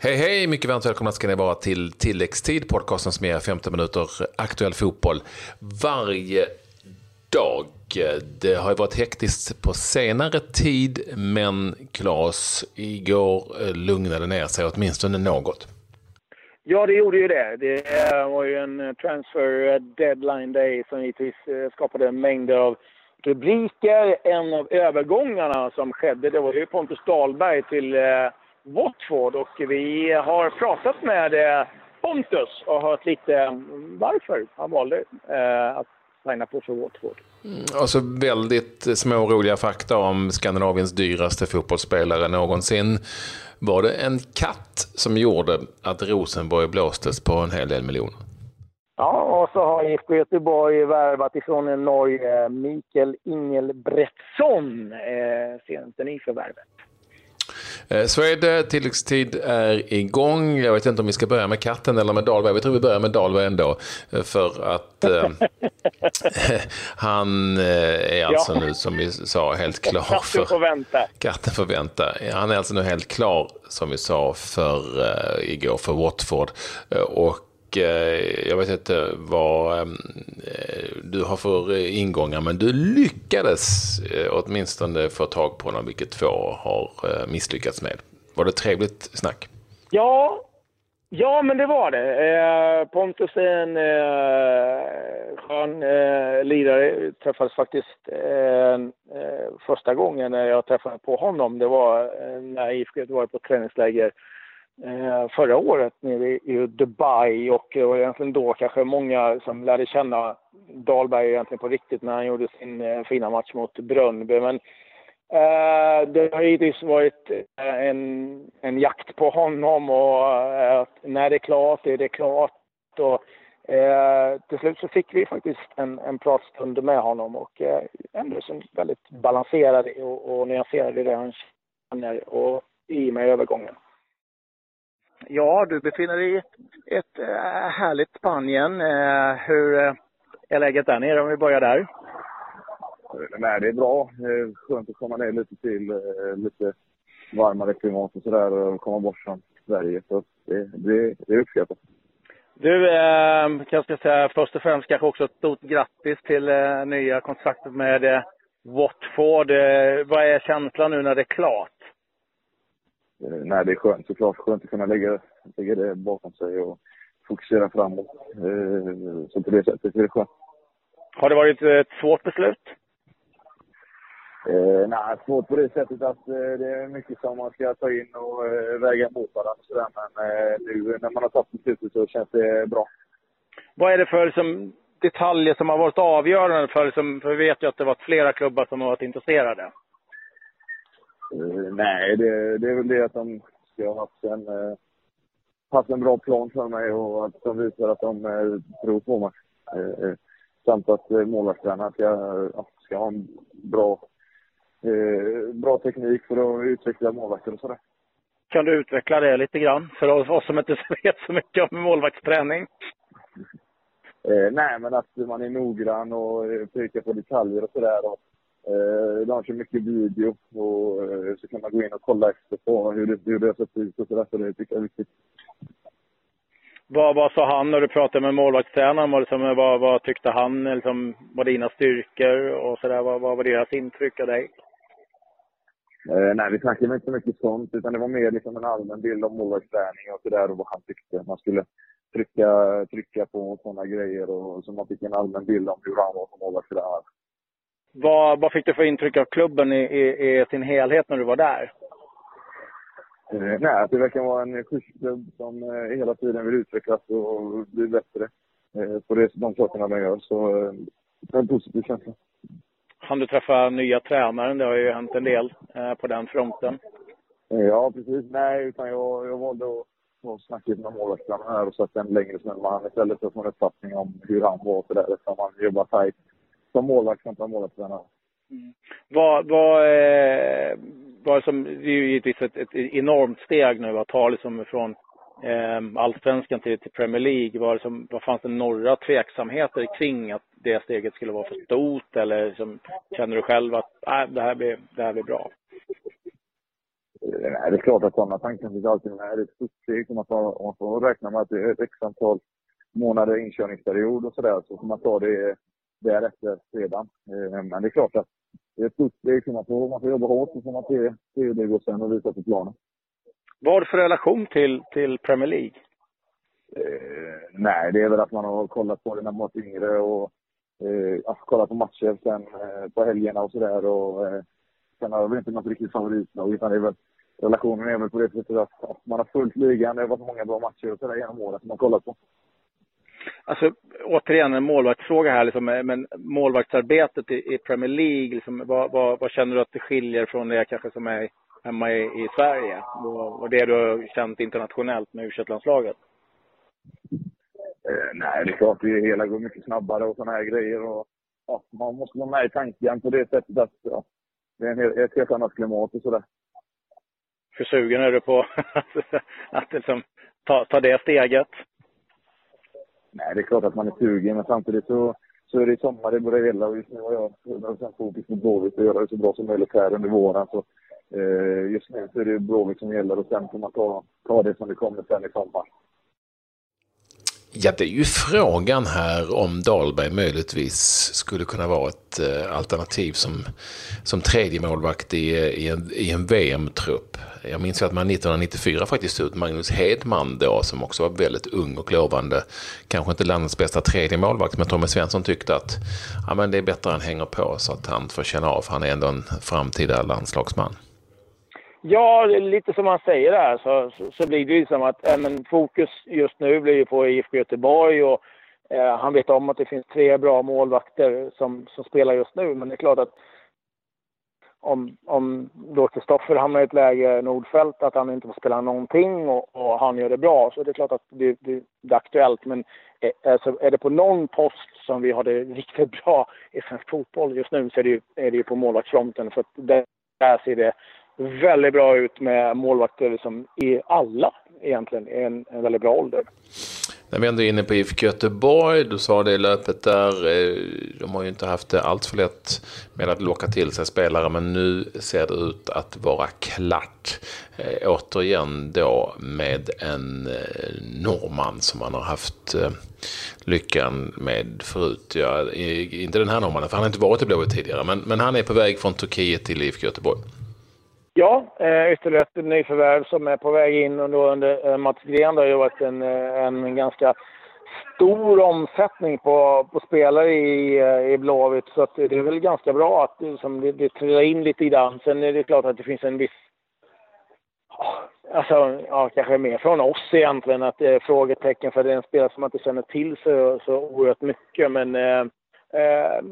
Hej hej, mycket varmt välkomna ska ni vara till tilläggstid, podcasten som ger 15 minuter aktuell fotboll varje dag. Det har ju varit hektiskt på senare tid, men Claes, igår lugnade ner sig åtminstone något. Ja, det gjorde ju det. Det var ju en transfer deadline day som givetvis eh, skapade mängder av rubriker. En av övergångarna som skedde, det var ju Pontus Dahlberg till eh, Watford och vi har pratat med eh, Pontus och hört lite varför han valde eh, att signa på för Watford. Mm, alltså väldigt små roliga fakta om Skandinaviens dyraste fotbollsspelare någonsin. Var det en katt som gjorde att Rosenborg blåstes på en hel del miljoner? Ja, och så har IFK Göteborg värvat ifrån Norge Mikael Ingelbrettsson, eh, senaste nyförvärvet. Eh, så är det, tilläggstid är igång. Jag vet inte om vi ska börja med katten eller med Dahlberg. Vi tror vi börjar med Dahlberg ändå. Eh, för att eh, han eh, är alltså ja. nu, som vi sa, helt klar för... Katten får vänta. Katten får vänta. Han är alltså nu helt klar, som vi sa, för uh, igår för Watford. och Eh, jag vet inte vad eh, du har för ingångar, men du lyckades eh, åtminstone få tag på honom, vilket två har misslyckats med. Var det trevligt snack? Ja, ja men det var det. Pontus är en eh, skön eh, lirare. Träffades faktiskt första gången när jag träffade på honom. Det var när IFK var på träningsläger Eh, förra året nere i Dubai och det var egentligen då kanske många som lärde känna Dahlberg egentligen på riktigt när han gjorde sin eh, fina match mot Brönnby. Men eh, det har givetvis varit eh, en, en jakt på honom och eh, när det är klart är det klart. Och, Eh, till slut så fick vi faktiskt en, en pratstund med honom och eh, ändå som väldigt balanserad och, och nyanserad i det han känner och i med övergången. Ja, du befinner dig i ett, äh, härligt Spanien. Äh, hur äh, är läget där nere om vi börjar där? Nej, det är bra. Det är skönt att komma ner lite till lite varmare klimat och sådär och komma bort från Sverige. Så det, det, det är uppskattat. Du, eh, jag ska säga först och främst kanske också ett stort grattis till eh, nya kontraktet med eh, Watford. Eh, vad är känslan nu när det är klart? Eh, nej, det är skönt såklart. Skönt att kunna lägga, lägga det bakom sig och fokusera framåt. Eh, så på det sättet är det skönt. Har det varit ett svårt beslut? Eh, nej, svårt på det sättet att eh, det är mycket som man ska ta in och eh, väga mot varandra. Sådär. Men eh, nu när man har tagit beslutet så känns det bra. Vad är det för liksom, detaljer som har varit avgörande? För, liksom, för vi vet ju att det varit flera klubbar som har varit intresserade. Uh, nej, det, det är väl det att de ska ha haft en, uh, haft en bra plan för mig och att de visar att de uh, tror på mig. Uh, samt att uh, målvaktstränaren ska, ska ha en bra, bra teknik för att utveckla målvakter och sådär. Kan du utveckla det lite grann för oss som inte vet så mycket om målvaktsträning? nej, men att man är noggrann och pekar på detaljer och sådär. Eh, de kör mycket video och eh, så kan man gå in och kolla efter på hur det, hur det har sett ut och sådär. Så det tycker jag är viktigt. Vad, vad sa han när du pratade med målvaktstränaren? Vad, liksom, vad, vad tyckte han? Liksom, vad dina styrkor och sådär? Vad, vad var deras intryck av dig? Eh, nej, vi snackade inte så mycket sånt, utan det var mer liksom en allmän bild om målvaktsträning och sådär och vad han tyckte. Man skulle trycka, trycka på sådana grejer och så man fick en allmän bild om hur han var som målvaktstränare. Vad, vad fick du för intryck av klubben i, i, i sin helhet när du var där? Eh, nej, att det verkar vara en schysst klubb som eh, hela tiden vill utvecklas och bli bättre eh, på det, de sakerna de gör. Så eh, det är en positiv känsla. Han du träffa nya tränaren? Det har ju hänt en del på den fronten. Ja, precis. Nej, utan jag, jag valde att ha snacket med målvaktstränaren här och satt en längre stund med honom istället för att få en uppfattning om hur han var och sådär eftersom han jobbar tajt som målvakt kontra målvaktstränare. Mm. Vad, vad, eh, vad som, det är ju givetvis ett, ett enormt steg nu att ta liksom från eh, allsvenskan till, till Premier League. Var som, vad fanns det några tveksamheter kring att det steget skulle vara för stort eller liksom, känner du själv att äh, det, här blir, det här blir bra? Nej, det är klart att sådana tankar finns alltid. Det är ett stort steg. Man får, man får räkna med att det är ett x antal månader inkörningsperiod och sådär. Så får man ta det därefter sedan. Eh, men det är klart att det är ett stort steg. Man får, man får jobba hårt så får man se, se hur det går sen och visa på planen. Vad har du för relation till, till Premier League? Eh, nej, det är väl att man har kollat på det när man var yngre och eh, kollat på matcher sen eh, på helgerna och sådär. eh, sen har jag väl inte något riktigt favoritlag utan det är väl relationen är väl på det sättet att, att man har följt ligan. Det har varit många bra matcher och sådär genom åren som man kollat på. Alltså återigen en målvaktsfråga här liksom, men målvaktsarbetet i, i Premier League, liksom, vad, vad, vad, känner du att det skiljer från det kanske som är hemma i, i Sverige? Och, och det du har känt internationellt med u landslaget Eh, nej, det är klart det hela går mycket snabbare och sådana här grejer. Och, ja, man måste vara med i tanken på det sättet att ja, det är en, ett helt annat klimat och sådär. Hur sugen är du på att liksom, ta, ta det steget? Nej, det är klart att man är sugen, men samtidigt så, så är det sommar i det och just nu har jag 100% fokus på Blåvitt och göra det så bra som möjligt här under våren. Så, eh, just nu så är det Blåvitt som gäller och sen får man ta, ta det som det kommer sen i sommar. Ja, det är ju frågan här om Dahlberg möjligtvis skulle kunna vara ett eh, alternativ som, som tredje målvakt i, i en, i en VM-trupp. Jag minns att man 1994 faktiskt tog ut Magnus Hedman då, som också var väldigt ung och lovande. Kanske inte landets bästa tredje målvakt, men Tommy Svensson tyckte att ja, men det är bättre att han hänger på så att han får känna av. Han är ändå en framtida landslagsman. Ja, lite som man säger där så, så, så blir det ju som att äh, men fokus just nu blir ju på IFK Göteborg och äh, han vet om att det finns tre bra målvakter som, som spelar just nu. Men det är klart att om, om då Kristoffer hamnar i ett läge, Nordfält, att han inte får spela någonting och, och han gör det bra, så är det klart att det, det, det är aktuellt. Men är, alltså, är det på någon post som vi har det riktigt bra i svensk fotboll just nu så är det ju, är det ju på målvaktsfronten. För att där, där ser det väldigt bra ut med målvakter som i alla egentligen är en, en väldigt bra ålder. När vi ändå är inne på IFK Göteborg, du sa det i löpet där, eh, de har ju inte haft det allt för lätt med att locka till sig spelare, men nu ser det ut att vara klart. Eh, återigen då med en eh, norrman som man har haft eh, lyckan med förut. Ja, eh, inte den här norrmannen, för han har inte varit i Blåvitt tidigare, men, men han är på väg från Turkiet till IFK Göteborg. Ja, eh, ytterligare ett nyförvärv som är på väg in under, under eh, Mats Gren. Det har ju varit en, eh, en ganska stor omsättning på, på spelare i, i Blåvitt. Så att det är väl ganska bra att liksom, det, det trillar in lite i. Sen är det klart att det finns en viss... Alltså, ja, kanske mer från oss egentligen, att det är frågetecken för det är en spelare som man inte känner till så, så oerhört mycket. Men eh, Eh,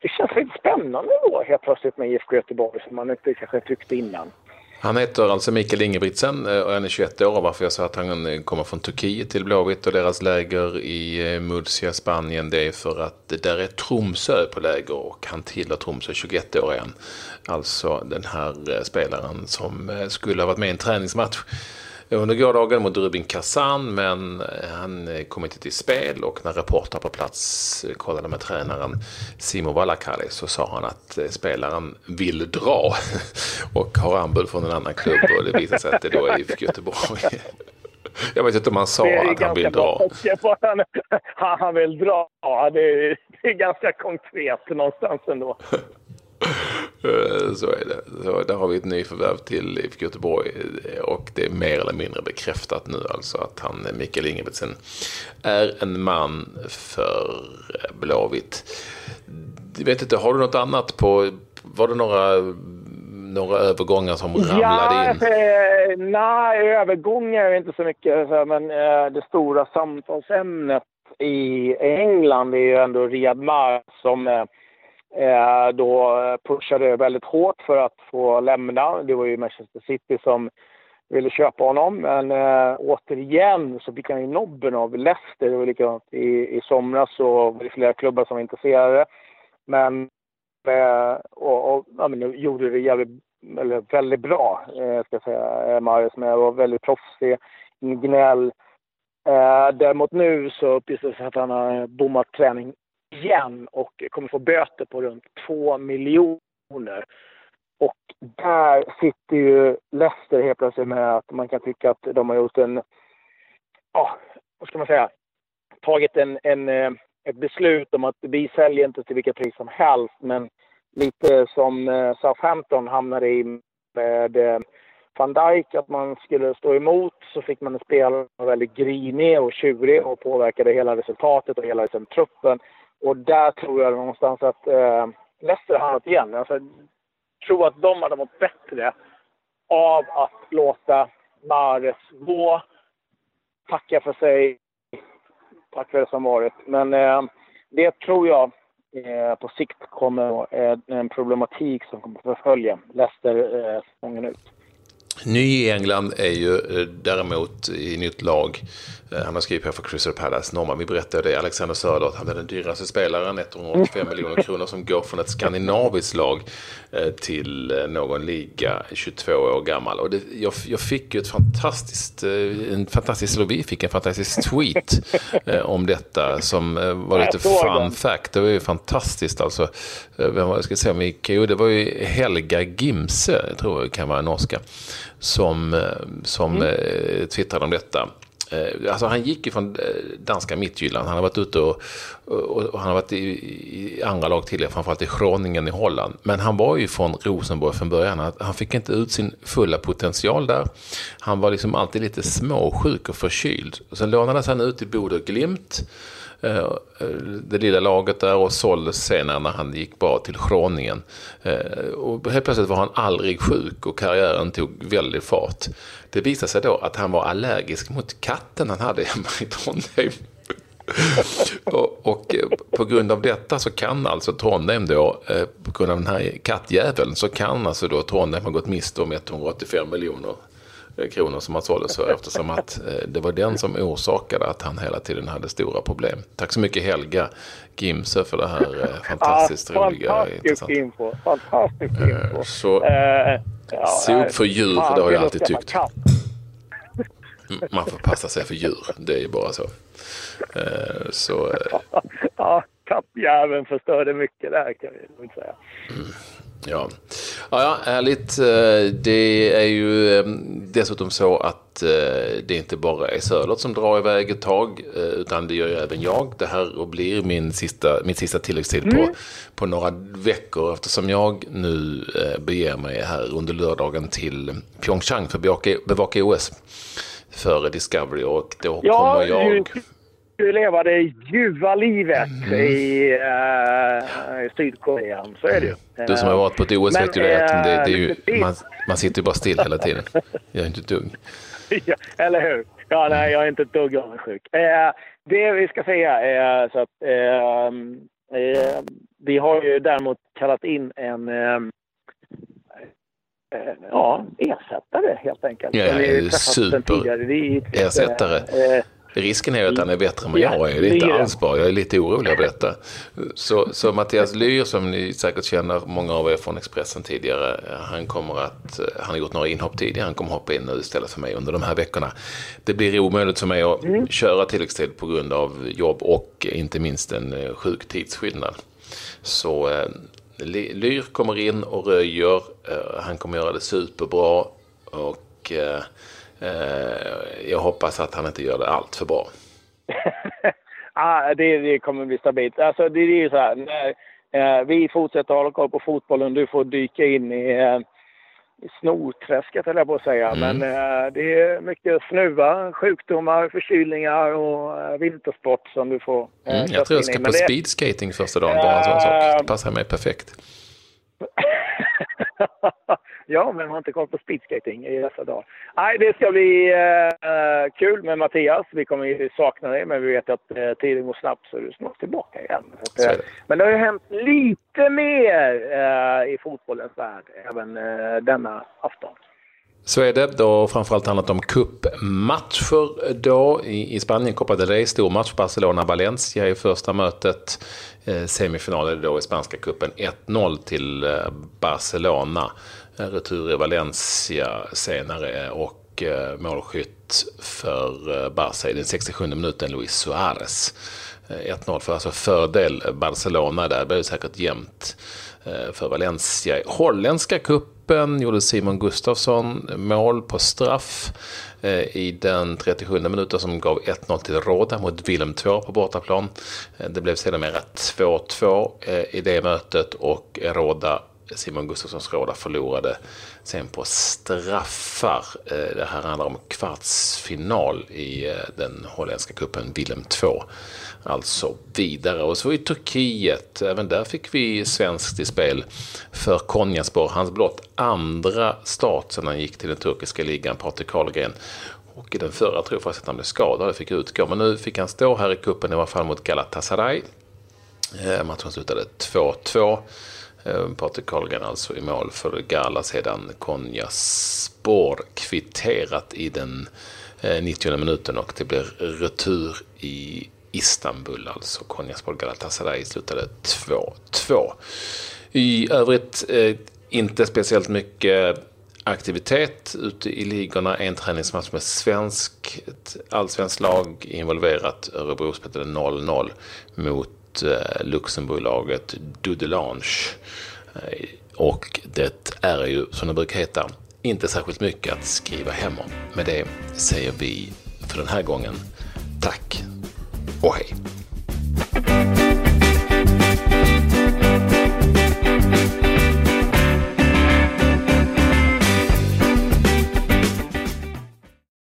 det känns lite spännande då helt plötsligt med IFK Göteborg som man inte kanske tyckte innan. Han heter alltså Mikael Ingebrigtsen eh, och han är 21 år. Varför jag sa att han eh, kommer från Turkiet till Blåvitt och deras läger i eh, Murcia, Spanien. Det är för att där är Tromsö på läger och han tillhör Tromsö, 21 år igen. Alltså den här spelaren som skulle ha varit med i en träningsmatch under gårdagen mot Rubin Kazan men han kom inte till spel och när reportrar på plats kollade med tränaren Simo Valakari så sa han att spelaren vill dra och har anbud från en annan klubb och det visade sig att det då är IFK Göteborg. Jag vet inte om han sa att han vill dra. Han, han vill dra. Det är, det är ganska konkret någonstans ändå. Eh, så är det. Så där har vi ett nyförvärv till IFK Göteborg och det är mer eller mindre bekräftat nu alltså att han, Mikael Ingebrigtsen, är en man för Blåvitt. Jag vet inte, har du något annat på, var det några några övergångar som ramlade in? Eh, nej, övergångar är inte så mycket. Men eh, det stora samtalsämnet i England är ju ändå Riyad Mahrez som eh, eh, Eh, då pushade väldigt hårt för att få lämna. Det var ju Manchester City som ville köpa honom. Men eh, återigen så fick han ju nobben av Leicester. Det var likadant i, i somras så var det flera klubbar som var intresserade. Men, eh, och, och ja, men gjorde det jävligt, eller väldigt bra, eh, ska jag säga, eh, Marius med. Var väldigt proffsig, gnäll. Eh, däremot nu så uppges det att han har bommat träning igen och kommer få böter på runt 2 miljoner. Och där sitter ju Leicester helt plötsligt med att man kan tycka att de har gjort en, ja, vad ska man säga, tagit en, en, eh, ett beslut om att vi säljer inte till vilket pris som helst, men lite som eh, Southampton hamnade i med eh, van Dijk, att man skulle stå emot, så fick man en spelare som var väldigt grinig och tjurig och påverkade hela resultatet och hela liksom, truppen. Och där tror jag någonstans att eh, Leicester har hamnat igen. Alltså, jag tror att de hade mått bättre av att låta Mares gå, tacka för sig, tack för det som varit. Men eh, det tror jag eh, på sikt kommer vara eh, en problematik som kommer förfölja Leicester eh, säsongen ut. Ny i England är ju eh, däremot i nytt lag. Eh, han har skrivit här för Crystal Palace. Norman, vi berättade det. Alexander Sörloth, han är den dyraste spelaren. 185 miljoner kronor som går från ett skandinaviskt lag eh, till någon liga 22 år gammal. Och det, jag, jag, fick ju ett fantastiskt, en fantastisk, eller vi fick en fantastisk tweet om detta som var lite fun fact. Det var ju fantastiskt alltså. Vem var, jag ska säga, jo, det var ju Helga Gimse, tror jag kan vara norska som, eh, som mm. Eh, twittrade om detta. Eh, alltså han gick ju från danska Midtjylland. Han har varit ute och, och, och han har varit i, i, andra lag tidigare, framförallt i Groningen i Holland. Men han var ju från Rosenborg från början. Han fick inte ut sin fulla potential där. Han var liksom alltid lite småsjuk och förkyld. Och sen lånades han ut i Bodö Glimt. Eh, eh, det lilla laget där och såldes senare när han gick bra till Groningen. Eh, och helt plötsligt var han aldrig sjuk och karriären tog väldigt fart. Det visade sig då att han var allergisk mot katten han hade hemma i Trondheim. och, och, på grund av detta så kan alltså Trondheim då, på grund av den här kattjäveln, så kan alltså då Trondheim ha gått miste om 185 miljoner kronor som han såldes för eftersom att eh, det var den som orsakade att han hela tiden hade stora problem. Tack så mycket Helga Gimse för det här eh, fantastiskt ja, roliga. Fantastisk info. Fantastisk eh, info. Så ja, se upp för djur, för det har jag alltid tyckt. Mm, man får passa sig för djur, det är ju bara så. så ja, kattjäveln förstörde mycket där kan vi inte säga. Mm. Ja. ja, ja, ärligt. Eh, det är ju eh, dessutom så att eh, det inte bara är Sörlott som drar iväg ett tag, utan det gör ju även jag. Det här blir min sista, min sista tilläggstid mm. på, på några veckor eftersom jag nu beger mig här under lördagen till Pyeongchang för att bevaka OS för Discovery och då ja, kommer jag du leva det ljuva livet mm. i, uh, i Sydkorea. Så är det ju. Du som har varit på ett OS vet ju det. det, det ju, man, man sitter ju bara still hela tiden. Jag är inte dugg. ja, eller hur? Ja, nej, jag är inte ett dugg avundsjuk. Uh, det vi ska säga är så att uh, vi har ju däremot kallat in en ja, ersättare helt enkelt. Ja, super ersättare. Risken är att han är bättre än vad jag är. Det är inte alls bra. Jag är lite orolig över detta. Så, så Mattias Lyr, som ni säkert känner, många av er från Expressen tidigare, han kommer att, han har gjort några inhopp tidigare, han kommer hoppa in nu istället för mig under de här veckorna. Det blir omöjligt för mig att mm. köra tilläggstid på grund av jobb och inte minst en eh, sjuk tidsskillnad. Så eh, Lyr kommer in och röjer, eh, han kommer göra det superbra och eh, Eh, jag hoppas att han inte gör det allt för bra. ah, det, det kommer bli stabilt. Alltså, det är ju så här, när, eh, vi fortsätter hålla koll på fotbollen. Du får dyka in i, eh, i snorträsket, höll jag på att säga. Mm. Men eh, det är mycket snuva, sjukdomar, förkylningar och eh, vintersport som du får eh, mm, Jag tror jag ska på speedskating första dagen, bara en sån sak. Det passar mig perfekt. ja, men man har inte koll på speedskating i dessa dagar. Nej, det ska bli eh, kul med Mattias. Vi kommer ju sakna dig, men vi vet att eh, tiden går snabbt så är du snart tillbaka igen. Att, eh, men det har ju hänt lite mer eh, i fotbollens värld även eh, denna afton. Så är det. Det har framförallt handlat om cupmatcher då i, i Spanien. Del Rey, stor match. Barcelona-Valencia i första mötet. Eh, semifinaler då i spanska cupen. 1-0 till eh, Barcelona. Retur i Valencia senare och eh, målskytt för eh, Barca i den 67 minuten, Luis Suarez. Eh, 1-0 för alltså fördel Barcelona där. Det säkert jämnt. för Valencia. Holländska kuppen gjorde Simon Gustafsson mål på straff i den 37 minuten som gav 1-0 till Råda mot Willem 2 på bortaplan. Det blev sedermera 2-2 i det mötet och Råda Simon Gustafssons Råda förlorade sen på straffar. Eh, det här handlar om kvartsfinal i eh, den holländska kuppen Willem 2. Alltså vidare. Och så i Turkiet, även där fick vi svenskt i spel för Konyaspor. Hans blott andra start sedan han gick till den turkiska ligan, Patrik Karlgren. Och i den förra tror jag faktiskt att han blev skadad och fick utgå. Men nu fick han stå här i kuppen i alla fall mot Galatasaray. Eh, matchen slutade 2-2. Eh, Patrik Karlgren alltså i mål för Gala sedan Konyaspor kvitterat i den eh, 90 minuten och det blir retur i Istanbul, alltså Konyaspor Galatasaray slutade 2-2. I övrigt eh, inte speciellt mycket aktivitet ute i ligorna. En träningsmatch med svensk, ett allsvenskt lag involverat. Örebro spelade 0-0 mot Eh, Luxemburglaget Dudelange. Eh, och det är ju, som det brukar heta, inte särskilt mycket att skriva hem om. Med det säger vi för den här gången tack och hej.